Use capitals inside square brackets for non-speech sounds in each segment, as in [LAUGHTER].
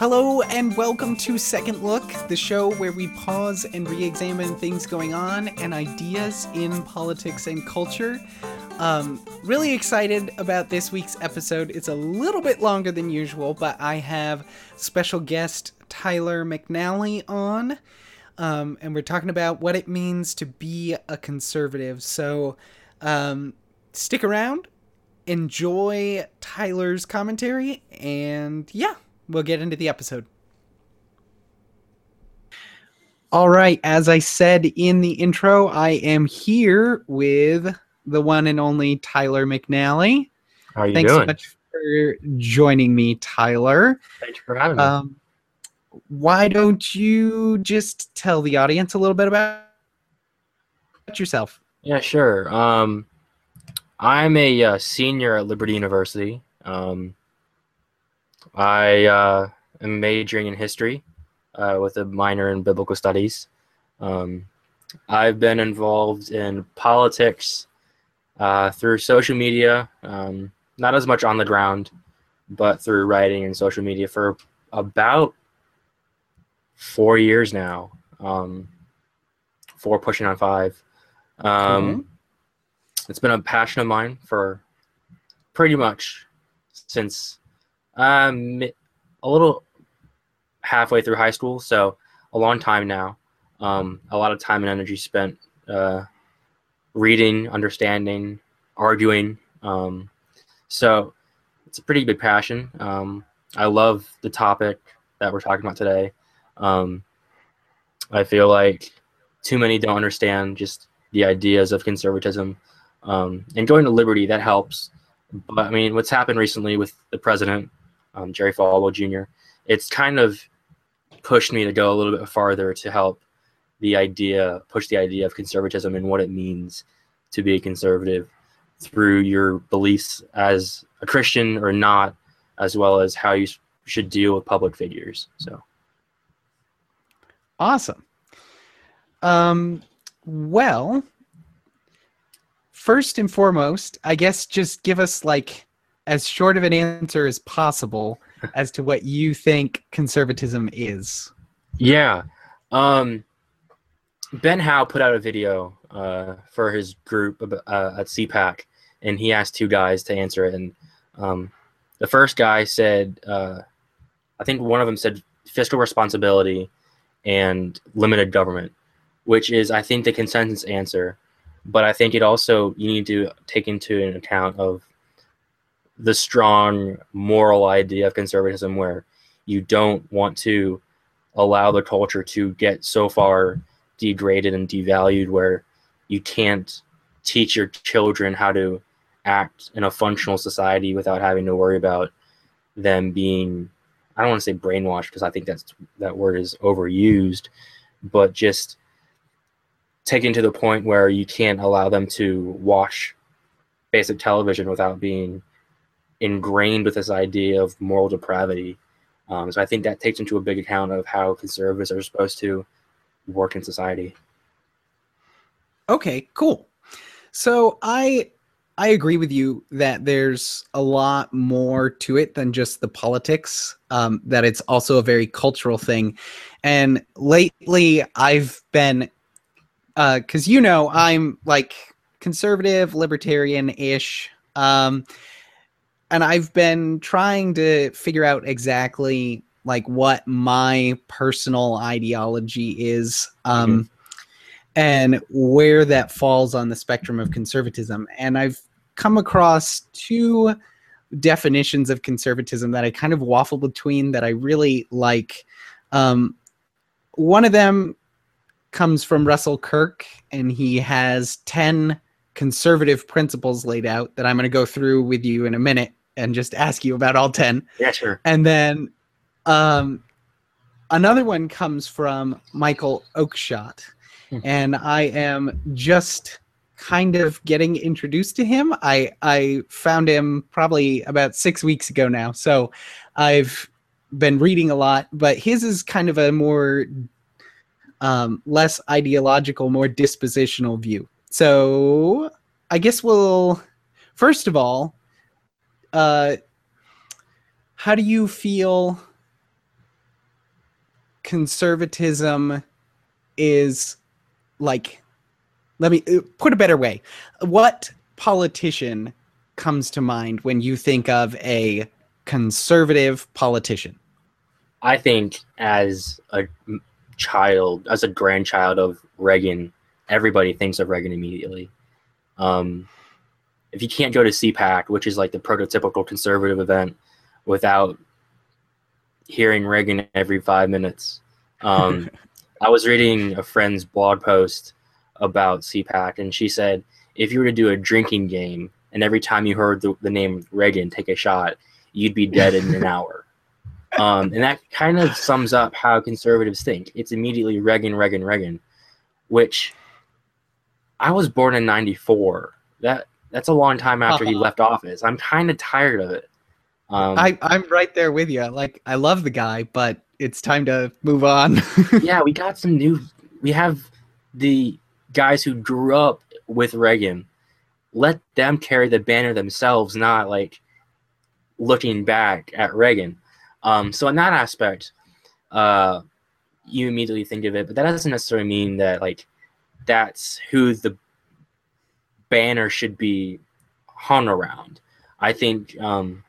Hello and welcome to Second Look, the show where we pause and re examine things going on and ideas in politics and culture. Um, really excited about this week's episode. It's a little bit longer than usual, but I have special guest Tyler McNally on. Um, and we're talking about what it means to be a conservative. So um, stick around, enjoy Tyler's commentary, and yeah, we'll get into the episode. All right, as I said in the intro, I am here with the one and only Tyler McNally. How are you Thanks doing? so much for joining me, Tyler. Thanks for having me. Um, why don't you just tell the audience a little bit about yourself? yeah, sure. Um, I'm a uh, senior at Liberty University. Um, I uh, am majoring in history uh, with a minor in biblical studies. Um, I've been involved in politics uh, through social media, um, not as much on the ground, but through writing and social media for about four years now. Um, four pushing on five. Um, It's been a passion of mine for pretty much since um, a little halfway through high school, so a long time now. Um, a lot of time and energy spent uh, reading, understanding, arguing. Um, so it's a pretty big passion. Um, I love the topic that we're talking about today. Um, I feel like too many don't understand just the ideas of conservatism. Um, and going to Liberty, that helps. But I mean, what's happened recently with the president, um, Jerry Falwell Jr., it's kind of pushed me to go a little bit farther to help the idea, push the idea of conservatism and what it means to be a conservative through your beliefs as a Christian or not, as well as how you should deal with public figures. So. Awesome. Um, well, first and foremost, I guess just give us like as short of an answer as possible as to what you think conservatism is. Yeah. Um, ben Howe put out a video uh, for his group uh, at CPAC, and he asked two guys to answer it. And um, the first guy said, uh, I think one of them said fiscal responsibility and limited government, which is, I think, the consensus answer. But I think it also, you need to take into an account of the strong moral idea of conservatism where you don't want to allow the culture to get so far degraded and devalued where you can't teach your children how to act in a functional society without having to worry about them being I don't want to say brainwashed because I think that's that word is overused, but just taken to the point where you can't allow them to watch basic television without being ingrained with this idea of moral depravity. Um, so I think that takes into a big account of how conservatives are supposed to work in society. Okay, cool. So I I agree with you that there's a lot more to it than just the politics. Um, that it's also a very cultural thing, and lately I've been, because you know I'm like conservative, libertarian-ish, um, and I've been trying to figure out exactly like what my personal ideology is. Um, and where that falls on the spectrum of conservatism. And I've come across two definitions of conservatism that I kind of waffle between that I really like. Um, one of them comes from Russell Kirk, and he has 10 conservative principles laid out that I'm going to go through with you in a minute and just ask you about all 10. Yeah, sure. And then um, another one comes from Michael Oakeshott. Hmm. And I am just kind of getting introduced to him. I I found him probably about six weeks ago now. So I've been reading a lot, but his is kind of a more um, less ideological, more dispositional view. So I guess we'll first of all, uh, how do you feel conservatism is like let me uh, put a better way what politician comes to mind when you think of a conservative politician I think as a child, as a grandchild of Reagan, everybody thinks of Reagan immediately. Um, if you can't go to CPAC, which is like the prototypical conservative event, without hearing Reagan every five minutes, um, [LAUGHS] I was reading a friend's blog post about CPAC, and she said if you were to do a drinking game, and every time you heard the, the name Reagan take a shot, you'd be dead in an [LAUGHS] hour. Um, and that kind of sums up how conservatives think. It's immediately Reagan, Reagan, Reagan, which I was born in '94. That that's a long time after he left office. I'm kind of tired of it. Um, I, I'm right there with you. Like, I love the guy, but it's time to move on. [LAUGHS] yeah, we got some new. We have the guys who grew up with Reagan. Let them carry the banner themselves, not like looking back at Reagan. Um, so in that aspect, uh, you immediately think of it, but that doesn't necessarily mean that like that's who the banner should be hung around. I think, um,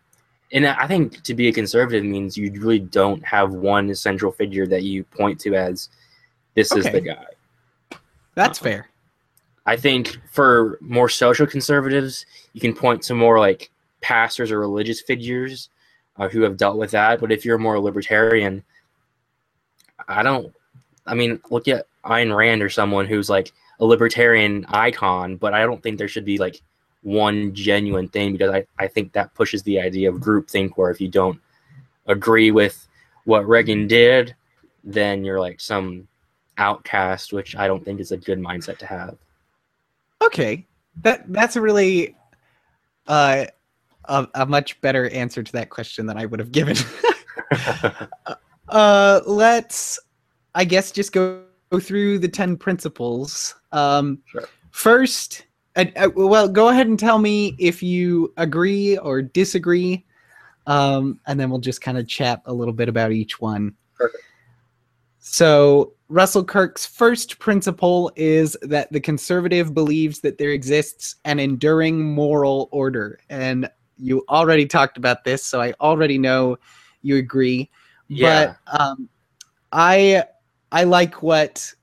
and I think to be a conservative means you really don't have one central figure that you point to as this is the guy. That's Uh, fair. I think for more social conservatives, you can point to more like pastors or religious figures uh, who have dealt with that. But if you're more libertarian, I don't. I mean, look at Ayn Rand or someone who's like a libertarian icon, but I don't think there should be like one genuine thing because I, I think that pushes the idea of groupthink where if you don't agree with what Reagan did, then you're like some outcast, which I don't think is a good mindset to have. Okay, that that's a really uh, a, a much better answer to that question than I would have given. [LAUGHS] [LAUGHS] uh, let's, I guess, just go, go through the ten principles. Um, Sure. First, well, go ahead and tell me if you agree or disagree, um, and then we'll just kind of chat a little bit about each one. Perfect. So, Russell Kirk's first principle is that the conservative believes that there exists an enduring moral order. And you already talked about this, so I already know you agree. Yeah. But um, I I like what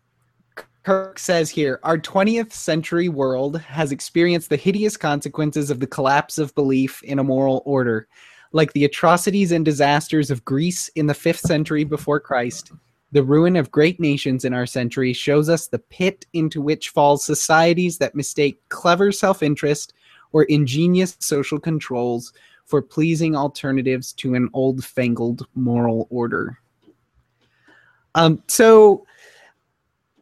Kirk says here. Our 20th century world has experienced the hideous consequences of the collapse of belief in a moral order, like the atrocities and disasters of Greece in the 5th century before Christ. The ruin of great nations in our century shows us the pit into which falls societies that mistake clever self interest or ingenious social controls for pleasing alternatives to an old fangled moral order. Um, so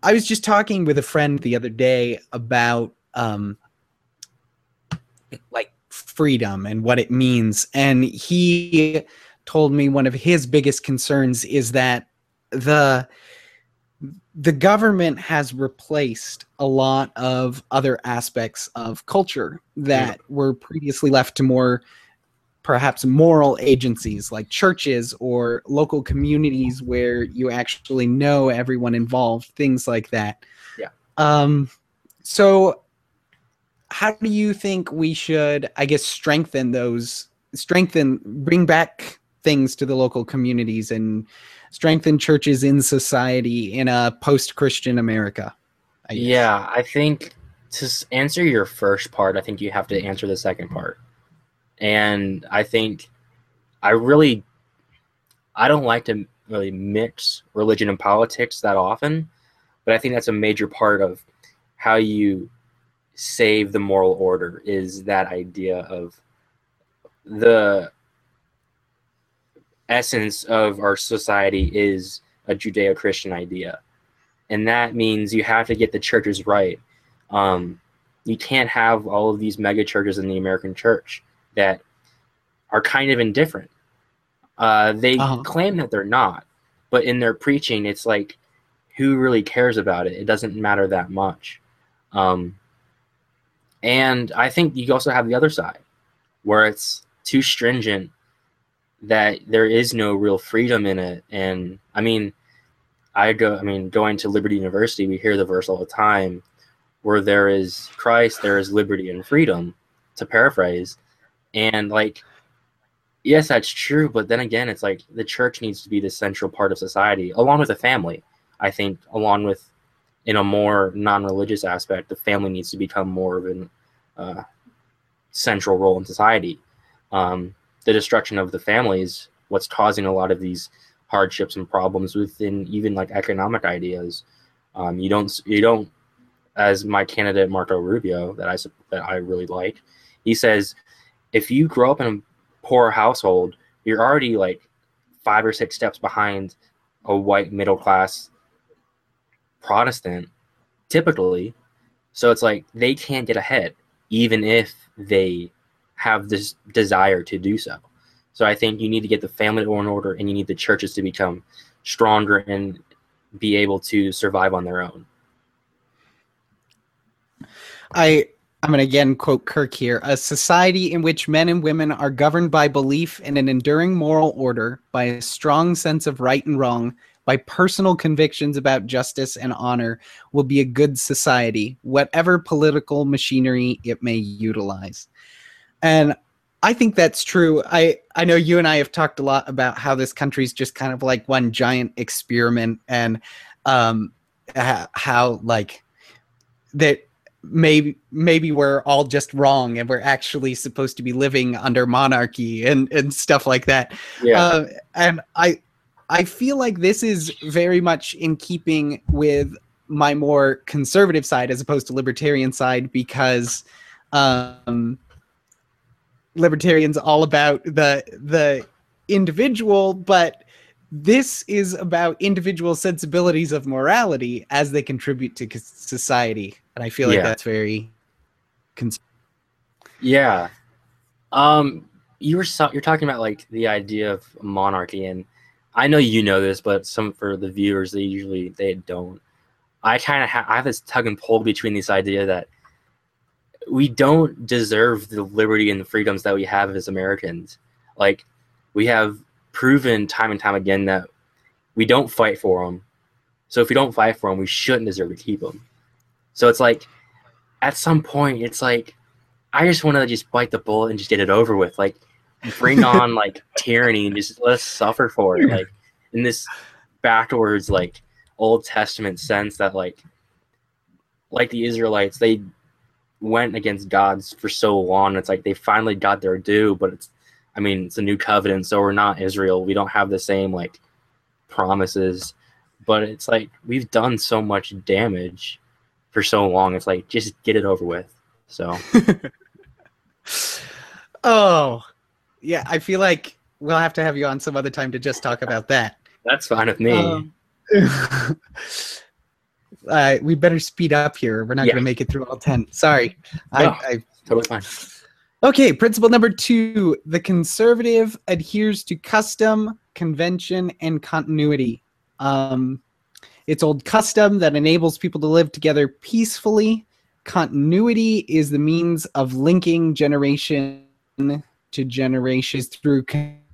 I was just talking with a friend the other day about um, like freedom and what it means. And he told me one of his biggest concerns is that the the government has replaced a lot of other aspects of culture that were previously left to more perhaps moral agencies like churches or local communities where you actually know everyone involved things like that Yeah. um so how do you think we should i guess strengthen those strengthen bring back things to the local communities and strengthen churches in society in a post-christian america I? Yeah, I think to answer your first part, I think you have to answer the second part. And I think I really I don't like to really mix religion and politics that often, but I think that's a major part of how you save the moral order is that idea of the essence of our society is a Judeo-Christian idea and that means you have to get the churches right. Um, you can't have all of these mega churches in the American church that are kind of indifferent. Uh, they Uh-huh. claim that they're not, but in their preaching, it's like, who really cares about it? It doesn't matter that much. Um, and I think you also have the other side, where it's too stringent that there is no real freedom in it. And I mean, I go, I mean, going to Liberty University, we hear the verse all the time where there is Christ, there is liberty and freedom, to paraphrase. And like, yes, that's true. But then again, it's like the church needs to be the central part of society, along with the family. I think, along with in a more non-religious aspect, the family needs to become more of an uh, central role in society. Um, the destruction of the families, what's causing a lot of these hardships and problems within even like economic ideas. Um, you don't you don't as my candidate Marco Rubio that I that I really like. He says if you grow up in a poor household, you're already like five or six steps behind a white middle class Protestant, typically. So it's like they can't get ahead, even if they have this desire to do so. So I think you need to get the family in order, and you need the churches to become stronger and be able to survive on their own. I I'm going to again quote Kirk here a society in which men and women are governed by belief in an enduring moral order, by a strong sense of right and wrong, by personal convictions about justice and honor, will be a good society, whatever political machinery it may utilize. And I think that's true. I, I know you and I have talked a lot about how this country is just kind of like one giant experiment and um, how, like, that maybe maybe we're all just wrong and we're actually supposed to be living under monarchy and and stuff like that yeah. Uh, and i i feel like this is very much in keeping with my more conservative side as opposed to libertarian side because um libertarians all about the the individual but this is about individual sensibilities of morality as they contribute to society and i feel like yeah. that's very cons- yeah. Um you were so- you're talking about like the idea of monarchy and i know you know this but some for the viewers they usually they don't. I kind of ha- i have this tug and pull between this idea that we don't deserve the liberty and the freedoms that we have as americans. Like we have proven time and time again that we don't fight for them. So if we don't fight for them, we shouldn't deserve to keep them. So it's like, at some point, it's like, I just want to just bite the bullet and just get it over with. Like, bring [LAUGHS] on like tyranny and just let us suffer for it. Like, in this backwards, like Old Testament sense that like, like the Israelites, they went against gods for so long. It's like they finally got their due, but it's I mean, it's a new covenant, so we're not Israel. We don't have the same like promises, but it's like we've done so much damage for so long. It's like just get it over with. So. [LAUGHS] oh, yeah. I feel like we'll have to have you on some other time to just talk about that. That's fine with me. Um, [LAUGHS] uh, we better speed up here. We're not yeah. going to make it through all ten. Sorry. No, I, I totally fine. Okay, principle number two the conservative adheres to custom, convention, and continuity. Um, it's old custom that enables people to live together peacefully. Continuity is the means of linking generation to generations through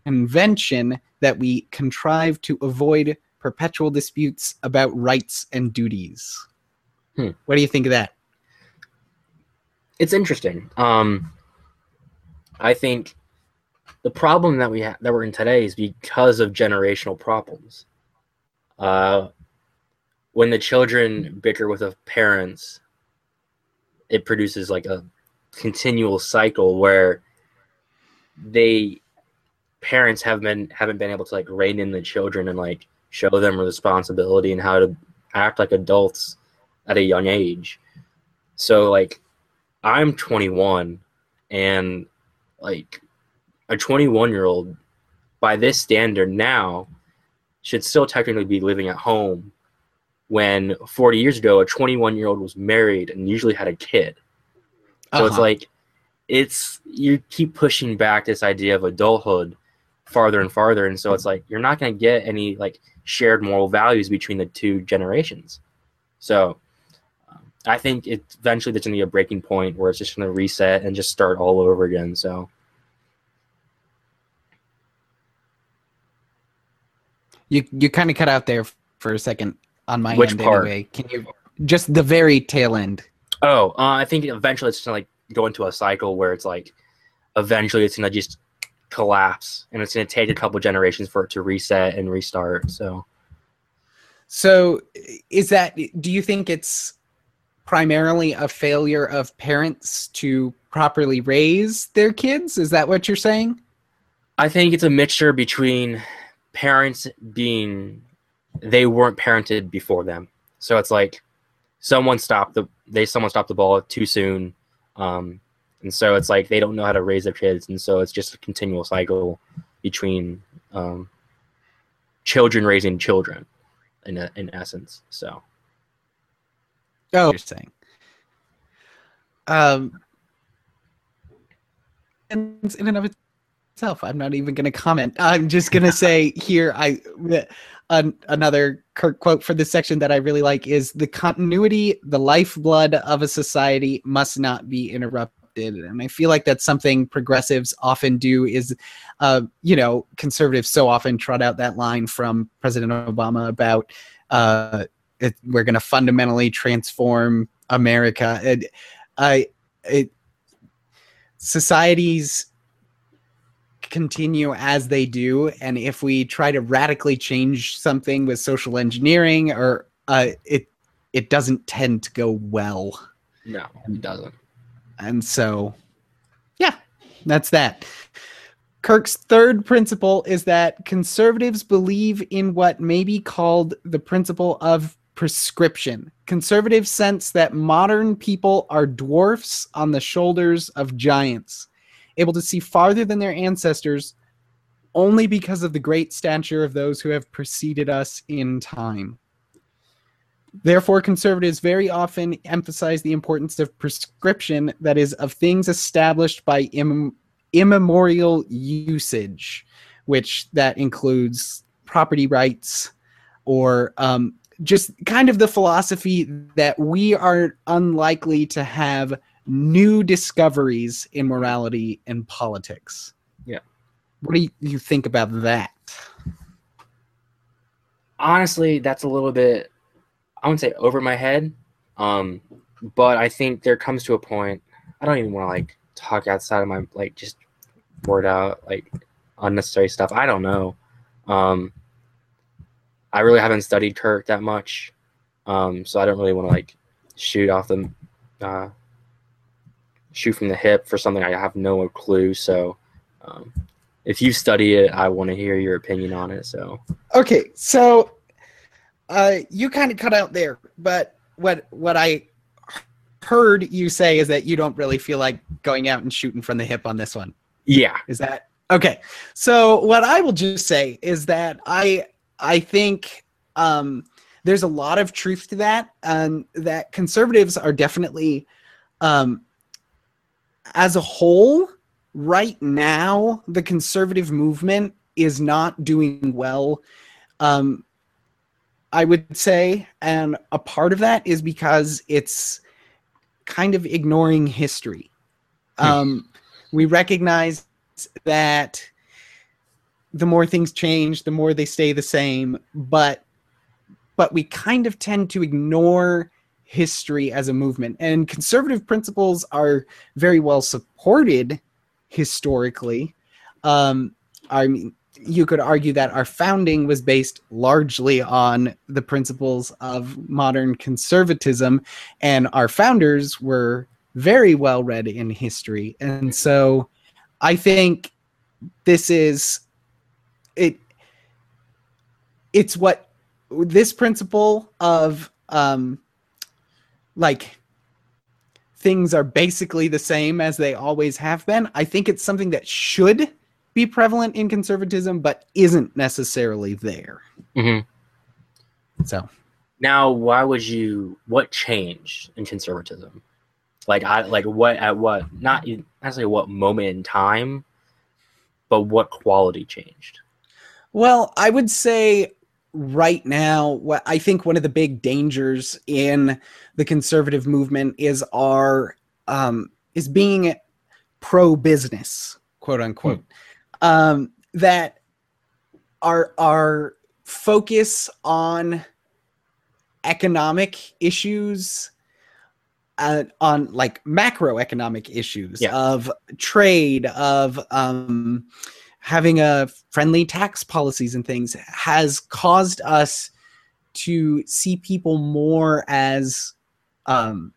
convention that we contrive to avoid perpetual disputes about rights and duties. Hmm. What do you think of that? It's interesting. Um, I think the problem that we have that we're in today is because of generational problems. Uh, when the children bicker with the parents, it produces like a continual cycle where they parents have been haven't been able to like rein in the children and like show them responsibility and how to act like adults at a young age. So like I'm 21 and like a 21 year old by this standard now should still technically be living at home when 40 years ago a 21 year old was married and usually had a kid so uh-huh. it's like it's you keep pushing back this idea of adulthood farther and farther and so it's like you're not going to get any like shared moral values between the two generations so I think it eventually there's gonna be a breaking point where it's just gonna reset and just start all over again. So you you kind of cut out there for a second on my Which end part? anyway. Can you just the very tail end? Oh, uh, I think eventually it's gonna like go into a cycle where it's like eventually it's gonna just collapse, and it's gonna take a couple generations for it to reset and restart. So So, is that do you think it's primarily a failure of parents to properly raise their kids? Is that what you're saying? I think it's a mixture between parents being they weren't parented before them, so it's like someone stopped the they someone stopped the ball too soon, um, and so it's like they don't know how to raise their kids, and so it's just a continual cycle between um, children raising children, in in essence. So Oh, you're saying. Um, and in and of itself, I'm not even going to comment. I'm just going [LAUGHS] to say here, I an, another Kirk quote for this section that I really like is the continuity, the lifeblood of a society must not be interrupted. And I feel like that's something progressives often do. Is, uh, you know, conservatives so often trot out that line from President Obama about. Uh, it, we're going to fundamentally transform America. And I, it, societies continue as they do, and if we try to radically change something with social engineering, or uh, it, it doesn't tend to go well. no, it doesn't. And so, yeah, that's that. Kirk's third principle is that conservatives believe in what may be called the principle of prescription. Conservatives sense that modern people are dwarfs on the shoulders of giants, able to see farther than their ancestors only because of the great stature of those who have preceded us in time. Therefore, conservatives very often emphasize the importance of prescription, that is, of things established by Im- immemorial usage, which that includes property rights or um, just kind of the philosophy that we are unlikely to have new discoveries in morality and politics. Yeah. What do you, you think about that? honestly, that's a little bit I wouldn't say over my head. Um, but I think there comes to a point I don't even want to like talk outside of my like just word out like unnecessary stuff. I don't know. Um, I really haven't studied Kirk that much. Um, so I don't really want to like shoot off the uh, shoot from the hip for something I have no clue. So um, if you study it, I want to hear your opinion on it. So Okay, so uh, you kind of cut out there, but what what I heard you say is that you don't really feel like going out and shooting from the hip on this one. yeah, Is that okay? So what I will just say is that I I think um, there's a lot of truth to that, and that conservatives are definitely, um, as a whole, right now the conservative movement is not doing well. Um, I would say, and a part of that is because it's kind of ignoring history. Hmm. Um, we recognize that the more things change, the more they stay the same, but but we kind of tend to ignore history as a movement. And conservative principles are very well supported historically. Um, I mean, you could argue that our founding was based largely on the principles of modern conservatism, and our founders were very well read in history. And so I think this is it it's what this principle of um like things are basically the same as they always have been i think it's something that should be prevalent in conservatism but isn't necessarily there hmm so Now, why would you? What changed in conservatism? Like, I like what at what not necessarily what moment in time, but what quality changed? Well, I would say right now, I think one of the big dangers in the conservative movement is our um, is being pro business, quote unquote. Um, that our our focus on economic issues uh, on like macroeconomic issues Yeah. of trade of um, having a friendly tax policies and things has caused us to see people more as um,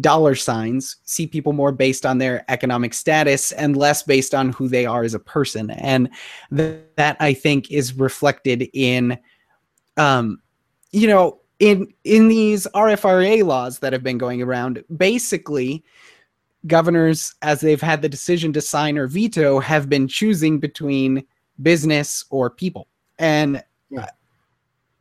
dollar signs see people more based on their economic status and less based on who they are as a person. And th- that i think is reflected in um you know in in these rfra laws that have been going around basically governors as they've had the decision to sign or veto have been choosing between business or people. And Yeah.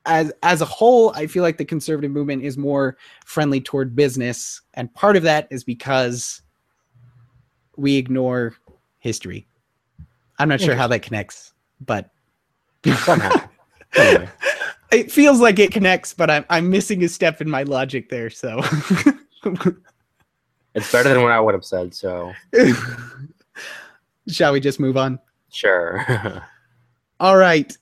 as as a whole i feel like the conservative movement is more friendly toward business. And part of that is because we ignore history. I'm not sure how that connects but Somehow. anyway, [LAUGHS] it feels like it connects but i'm, I'm missing a step in my logic there so [LAUGHS] it's better than what I would have said. So [LAUGHS] shall we just move on sure. [LAUGHS] All right.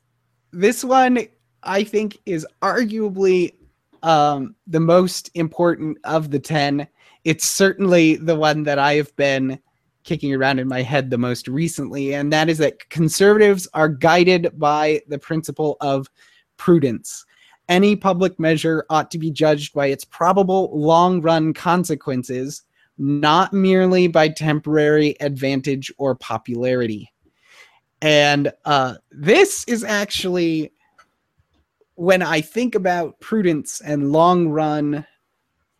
This one I think is arguably um, the most important of the 10. It's certainly the one that I have been kicking around in my head the most recently, and that is that conservatives are guided by the principle of prudence. Any public measure ought to be judged by its probable long run consequences, not merely by temporary advantage or popularity. And uh, this is actually when I think about prudence and long run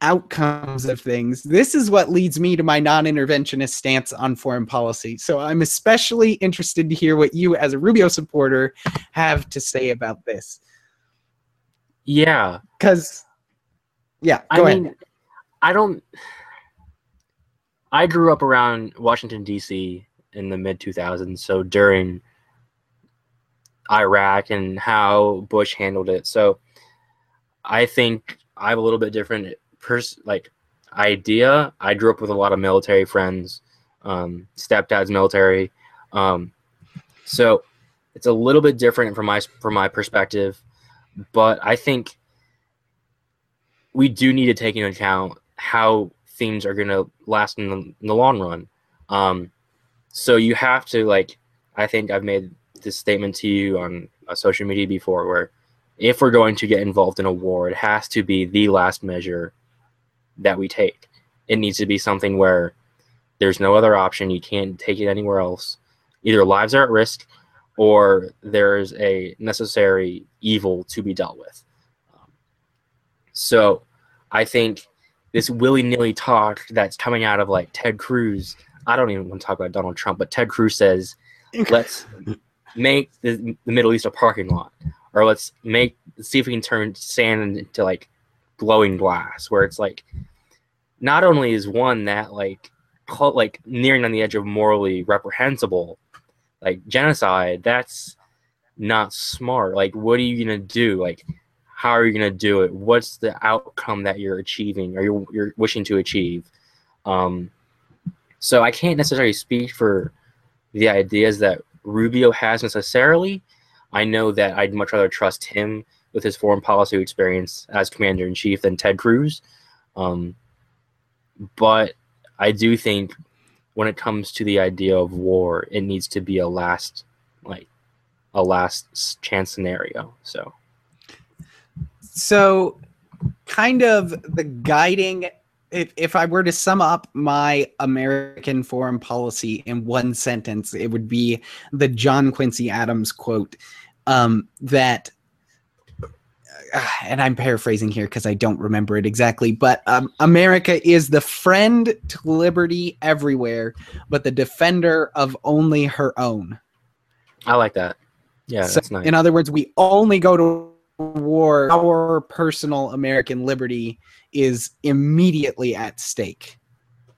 outcomes of things, this is what leads me to my non interventionist stance on foreign policy. So I'm especially interested to hear what you, as a Rubio supporter, have to say about this. yeah. Because, yeah, I go ahead. mean, I don't. I grew up around Washington D.C. in the mid 2000s, so during Iraq and how Bush handled it. So I think I have a little bit different pers- like idea. I grew up with a lot of military friends, um, stepdad's military, um, so it's a little bit different from my from my perspective. But I think we do need to take into account how themes are going to last in the, in the long run. Um, so you have to like, I think I've made this statement to you on uh, social media before, where if we're going to get involved in a war, it has to be the last measure that we take. It needs to be something where there's no other option. You can't take it anywhere else. Either lives are at risk, or there's a necessary evil to be dealt with. Um, so I think this willy nilly talk that's coming out of like Ted Cruz. I don't even want to talk about Donald Trump, but Ted Cruz says, let's make the, the Middle East a parking lot, or let's make see if we can turn sand into like glowing glass, where it's like not only is one that like cult, like nearing on the edge of morally reprehensible, like genocide. That's not smart. Like, what are you gonna do? Like, how are you gonna do it? What's the outcome that you're achieving or you're, you're wishing to achieve? Um, so I can't necessarily speak for the ideas that Rubio has necessarily. I know that I'd much rather trust him with his foreign policy experience as commander in chief than Ted Cruz. Um, but I do think when it comes to the idea of war, it needs to be a last, like, a last chance scenario. So so kind of the guiding if, if i were to sum up my american foreign policy in one sentence it would be the john quincy adams quote um, that and i'm paraphrasing here because i don't remember it exactly but um, america is the friend to liberty everywhere but the defender of only her own I like that. Yeah, so, that's nice. In other words, we only go to war. Our personal American liberty is immediately at stake.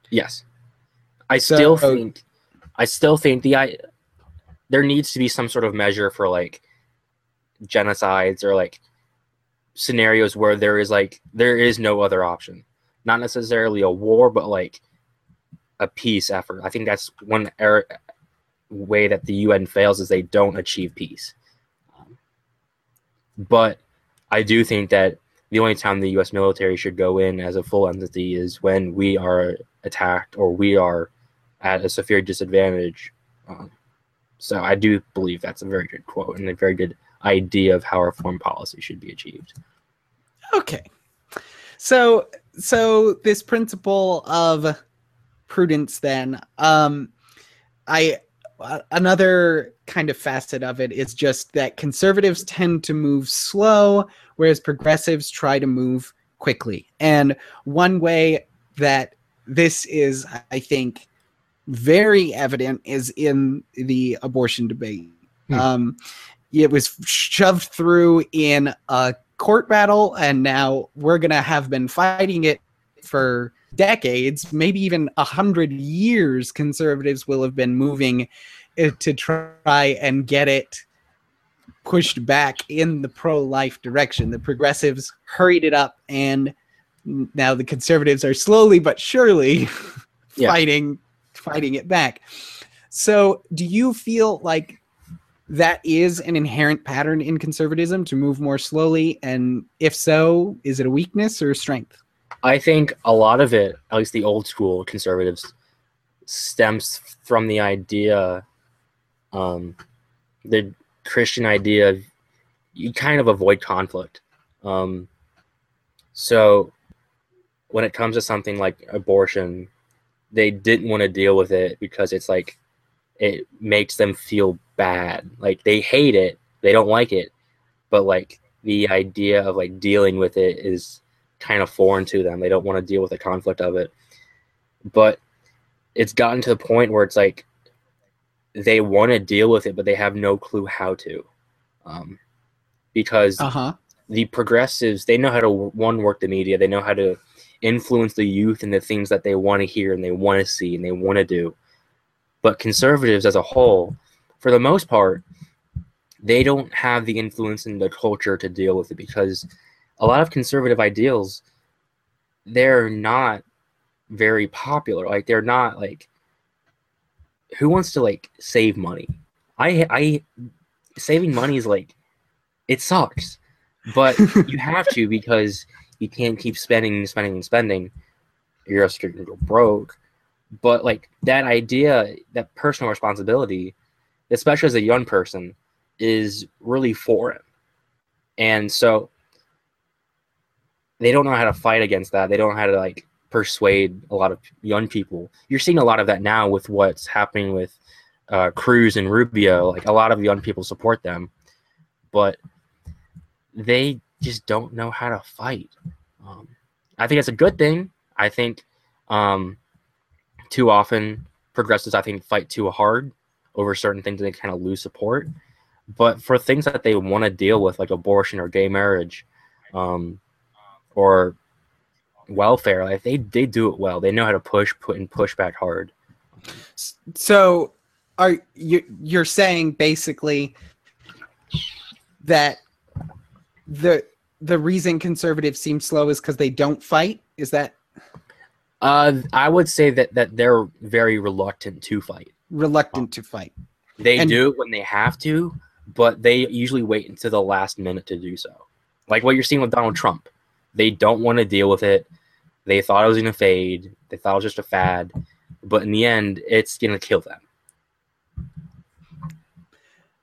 Yes, I So- still think, I still think the I, there needs to be some sort of measure for like genocides or like scenarios where there is like there is no other option, not necessarily a war, but like a peace effort. I think that's one er- way that the UN fails is they don't achieve peace. But I do think that the only time the U.S. military should go in as a full entity is when we are attacked or we are at a severe disadvantage. Um, so I do believe that's a very good quote and a very good idea of how our foreign policy should be achieved. Okay. So so this principle of prudence then um I another kind of facet of it is just that conservatives tend to move slow whereas progressives try to move quickly. And one way that this is I think very evident is in the abortion debate. Hmm. Um, it was shoved through in a court battle, and now we're going to have been fighting it for decades, maybe even a hundred years. Conservatives will have been moving eh, to try and get it pushed back in the pro life direction. The progressives hurried it up, and now the conservatives are slowly but surely [LAUGHS] yeah. fighting fighting it back. So, do you feel like that is an inherent pattern in conservatism to move more slowly? And if so, is it a weakness or a strength? I think a lot of it, at least the old school conservatives, stems from the idea, um, the Christian idea of you kind of avoid conflict. Um, so when it comes to something like abortion, they didn't want to deal with it because it's like it makes them feel bad. Like they hate it, they don't like it, but like the idea of like dealing with it is kind of foreign to them. They don't want to deal with the conflict of it. But it's gotten to the point where it's like they want to deal with it, but they have no clue how to. Um, because uh-huh. the progressives, they know how to one work the media, they know how to influence the youth and the things that they want to hear and they want to see and they want to do. But conservatives as a whole, for the most part, they don't have the influence in the culture to deal with it because a lot of conservative ideals, they're not very popular. Like they're not like who wants to like save money? I I saving money is like it sucks. But [LAUGHS] you have to because you can't keep spending and spending and spending. You're just going to go broke. But like that idea, that personal responsibility, especially as a young person, is really foreign. And so they don't know how to fight against that. They don't know how to like persuade a lot of young people. You're seeing a lot of that now with what's happening with uh, Cruz and Rubio. Like a lot of young people support them, but they just don't know how to fight. Um, I think it's a good thing. I think um, too often progressives, I think, fight too hard over certain things and they kind of lose support. But for things that they want to deal with, like abortion or gay marriage, um, or welfare, like they they do it well. They know how to push, put, and push back hard. So, are you you're saying basically that the the reason conservatives seem slow is because they don't fight. Is that? Uh, I would say that that they're very reluctant to fight. Reluctant to fight. They and, do when they have to, but they usually wait until the last minute to do so. Like what you're seeing with Donald Trump. They don't want to deal with it. They thought it was going to fade. They thought it was just a fad, but in the end, it's going to kill them.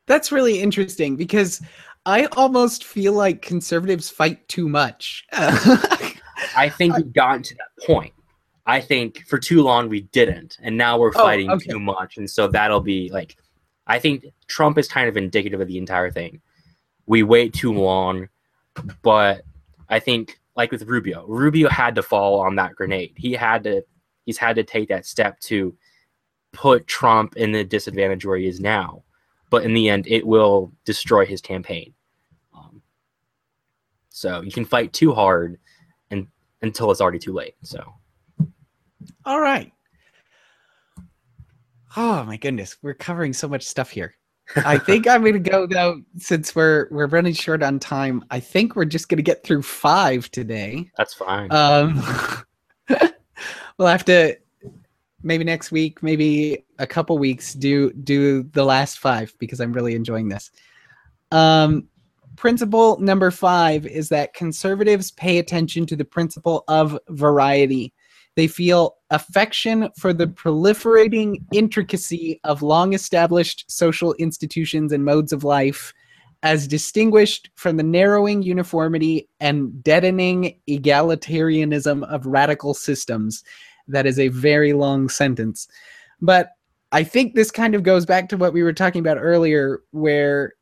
That's really interesting because I almost feel like conservatives fight too much. [LAUGHS] I think we've gotten to that point. I think for too long we didn't, and now we're oh, fighting okay. too much, and so that'll be like. I think Trump is kind of indicative of the entire thing. We wait too long, but I think like with Rubio, Rubio had to fall on that grenade. He had to, he's had to take that step to put Trump in the disadvantage where he is now but in the end, it will destroy his campaign. Um, so you can fight too hard and until it's already too late. So, all right. Oh my goodness, we're covering so much stuff here. I think I'm gonna go though, since we're we're running short on time. I think we're just gonna get through five today. That's fine. Um, [LAUGHS] we'll have to maybe next week, maybe a couple weeks, do do the last five because I'm really enjoying this. Um, principle number five is that conservatives pay attention to the principle of variety. They feel affection for the proliferating intricacy of long established social institutions and modes of life, as distinguished from the narrowing uniformity and deadening egalitarianism of radical systems. That is a very long sentence. But I think this kind of goes back to what we were talking about earlier, where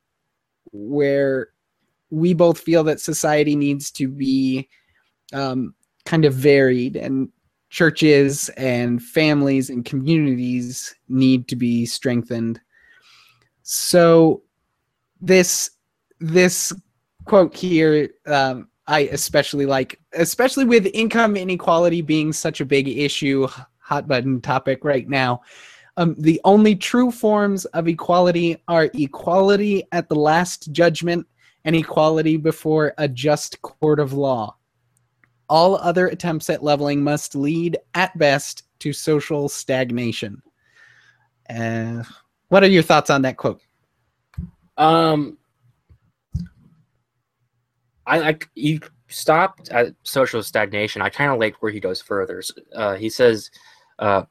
where we both feel that society needs to be um, kind of varied and churches and families and communities need to be strengthened so this this quote here um, i especially like especially with income inequality being such a big issue hot button topic right now um, the only true forms of equality are equality at the last judgment and equality before a just court of law. All other attempts at leveling must lead, at best, to social stagnation. Uh, what are your thoughts on that quote? Um, I like you stopped at social stagnation. I kind of like where he goes further. Uh, he says, uh,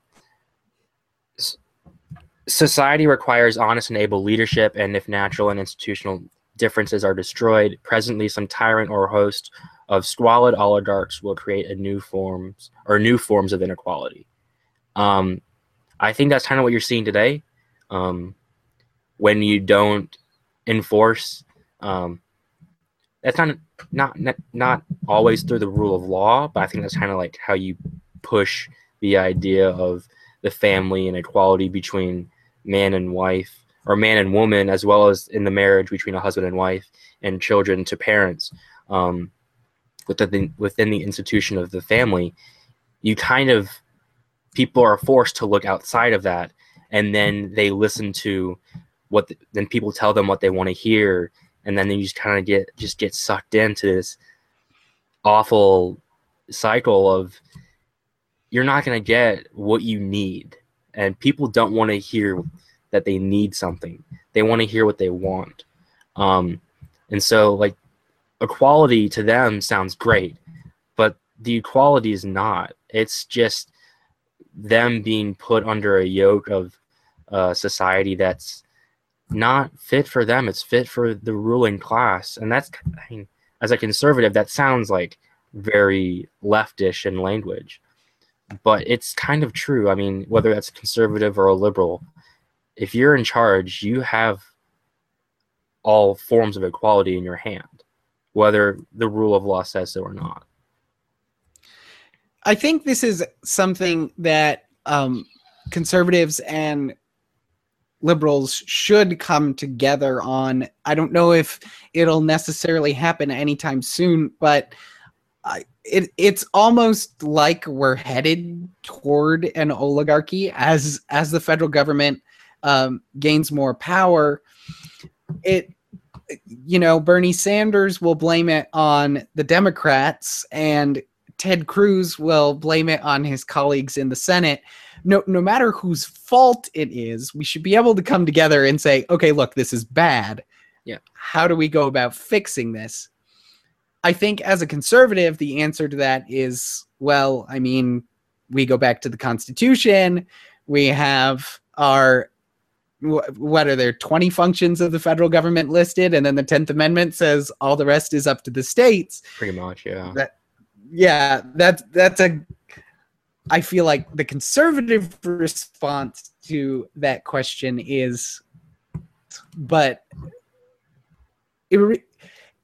society requires honest and able leadership, and if natural and institutional differences are destroyed, presently some tyrant or host of squalid oligarchs will create a new forms or new forms of inequality. Um, I think that's kind of what you're seeing today. Um, when you don't enforce, um, that's not, not not always through the rule of law, but I think that's kind of like how you push the idea of the family and equality between man and wife or man and woman, as well as in the marriage between a husband and wife and children to parents um, within the, within the institution of the family, you kind of people are forced to look outside of that, and then they listen to what the, then people tell them what they want to hear, and then you just kind of get just get sucked into this awful cycle of you're not going to get what you need and people don't want to hear that they need something. They want to hear what they want. Um, and so, like, equality to them sounds great, but the equality is not. It's just them being put under a yoke of uh, society that's not fit for them. It's fit for the ruling class. And that's, I mean, as a conservative, that sounds like very leftish in language, but it's kind of true. I mean, whether that's a conservative or a liberal, if you're in charge, you have all forms of equality in your hand, whether the rule of law says so or not. I think this is something that um, conservatives and liberals should come together on. I don't know if it'll necessarily happen anytime soon, but I, it it's almost like we're headed toward an oligarchy as as the federal government um, gains more power, it you know Bernie Sanders will blame it on the Democrats and Ted Cruz will blame it on his colleagues in the Senate. No, no matter whose fault it is, we should be able to come together and say, okay, look, this is bad. Yeah. How do we go about fixing this? I think as a conservative, the answer to that is, well, I mean, we go back to the Constitution. We have our what are there 20 functions of the federal government listed? And then the 10th amendment says all the rest is up to the states. Pretty much yeah. That yeah that's that's a i feel like the conservative response to that question is but it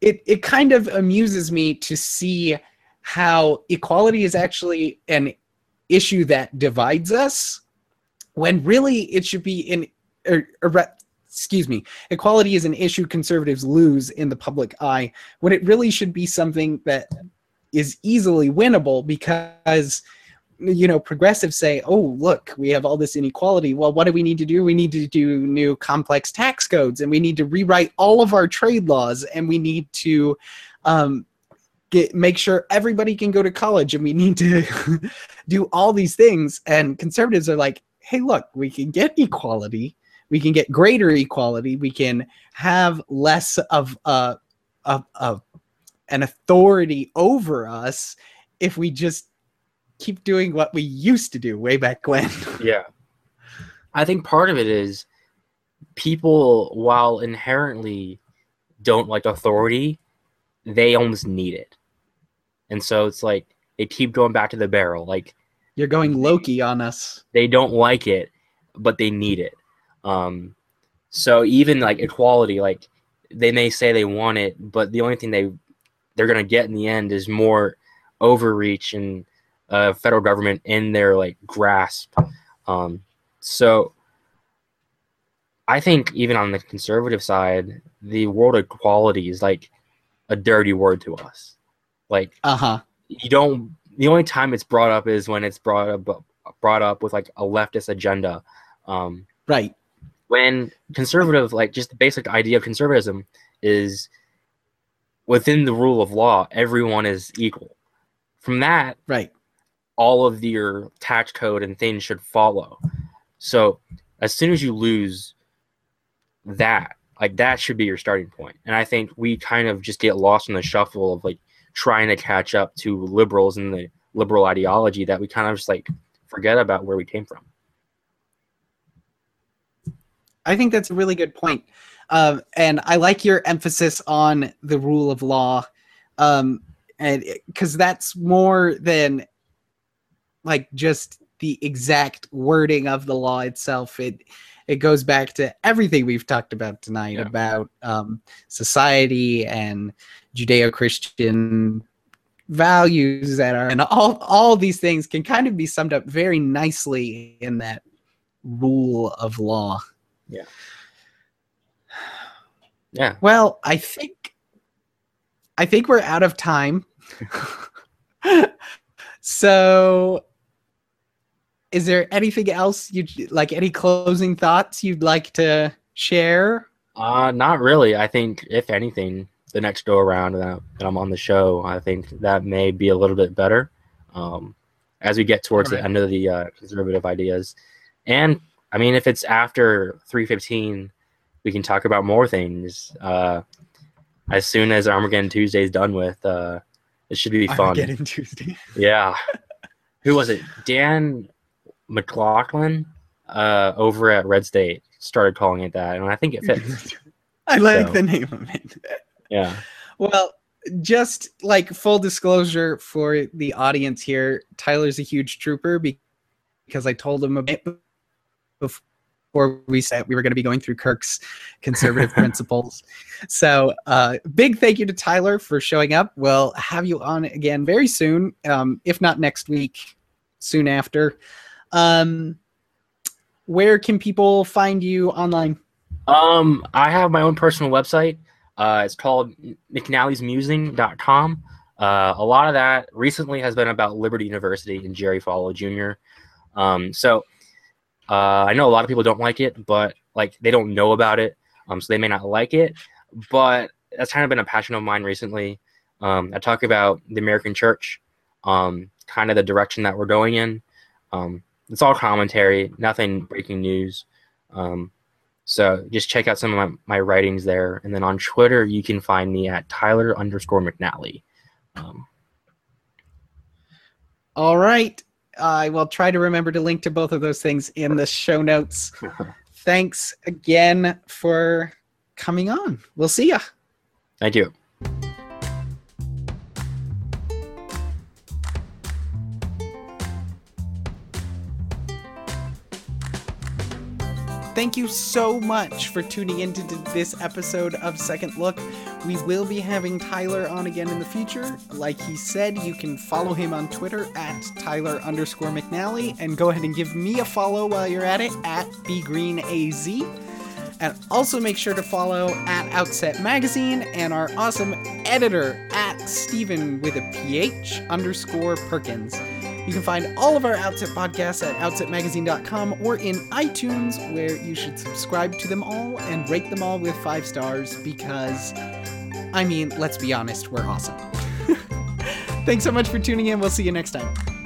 it, it kind of amuses me to see how equality is actually an issue that divides us when really it should be an or, or, excuse me, equality is an issue conservatives lose in the public eye when it really should be something that is easily winnable because you know progressives say oh look we have all this inequality. Well what do we need to do? We need to do new complex tax codes and we need to rewrite all of our trade laws and we need to um, get make sure everybody can go to college and we need to [LAUGHS] do all these things. And conservatives are like hey look we can get equality we can get greater equality we can have less of a a, a an authority over us if we just keep doing what we used to do way back when. [LAUGHS] Yeah. I think part of it is people, while inherently don't like authority, they almost need it. And so it's like they keep going back to the barrel. Like You're going Loki on us. they don't like it, but they need it. Um, so even like equality, like they may say they want it, but the only thing they they're gonna get in the end is more overreach and uh, federal government in their like grasp. Um, so I think even on the conservative side, the word equality is like a dirty word to us. Like Uh huh. you don't the only time it's brought up is when it's brought up brought up with like a leftist agenda um Right. When conservative like just the basic idea of conservatism is within the rule of law everyone is equal. From that Right. all of your tax code and things should follow. So as soon as you lose that like that should be your starting point. And i think we kind of just get lost in the shuffle of like trying to catch up to liberals and the liberal ideology that we kind of just like forget about where we came from I think that's a really good point. Um, and I like your emphasis on the rule of law. Um, and because that's more than like just the exact wording of the law itself. It it goes back to everything we've talked about tonight Yeah. about um, society and Judeo-Christian values that are and all all these things can kind of be summed up very nicely in that rule of law. Yeah [SIGHS] Yeah. Well, I think I think we're out of time. [LAUGHS] so is there anything else you like any closing thoughts you'd like to share? Uh, not really. I think if anything, the next go around that, that I'm on the show, I think that may be a little bit better. Um, as we get towards Alright. the end of the uh, conservative ideas, and I mean, if it's after 3:15, we can talk about more things. Uh, as soon as Armageddon Tuesday is done with, uh, it should be fun. Armageddon Tuesday. [LAUGHS] Yeah. Who was it? Dan McLaughlin uh, over at Red State started calling it that, and I think it fits. [LAUGHS] I like So. the name of it. yeah. Well, just like full disclosure for the audience here, Tyler's a huge trooper because I told him a bit before we said we were going to be going through Kirk's conservative [LAUGHS] principles. So, uh, big thank you to Tyler for showing up. We'll have you on again very soon, um, if not next week, soon after. Um, where can people find you online? Um, I have my own personal website. Uh, it's called mcnallysmusing.com. Uh, a lot of that recently has been about Liberty University and Jerry Falwell Jr. Um, so uh, I know a lot of people don't like it, but like they don't know about it, um, so they may not like it. But that's kind of been a passion of mine recently. Um, I talk about the American church, um, kind of the direction that we're going in. Um, it's all commentary, nothing breaking news. Um, so just check out some of my, my writings there. And then on Twitter, you can find me at Tyler underscore McNally. Um, All right. I will try to remember to link to both of those things in the show notes. [LAUGHS] Thanks again for coming on. We'll see ya. thank you. Thank you so much for tuning into this episode of Second Look. We will be having Tyler on again in the future. Like he said, you can follow him on Twitter at Tyler underscore McNally and go ahead and give me a follow while you're at it at BGreenAZ. And also make sure to follow at Outset Magazine and our awesome editor at Stephen with a PH underscore Perkins. You can find all of our Outset podcasts at outsetmagazine.com or in iTunes, where you should subscribe to them all and rate them all with five stars because, I mean, let's be honest, we're awesome. [LAUGHS] Thanks so much for tuning in. We'll see you next time.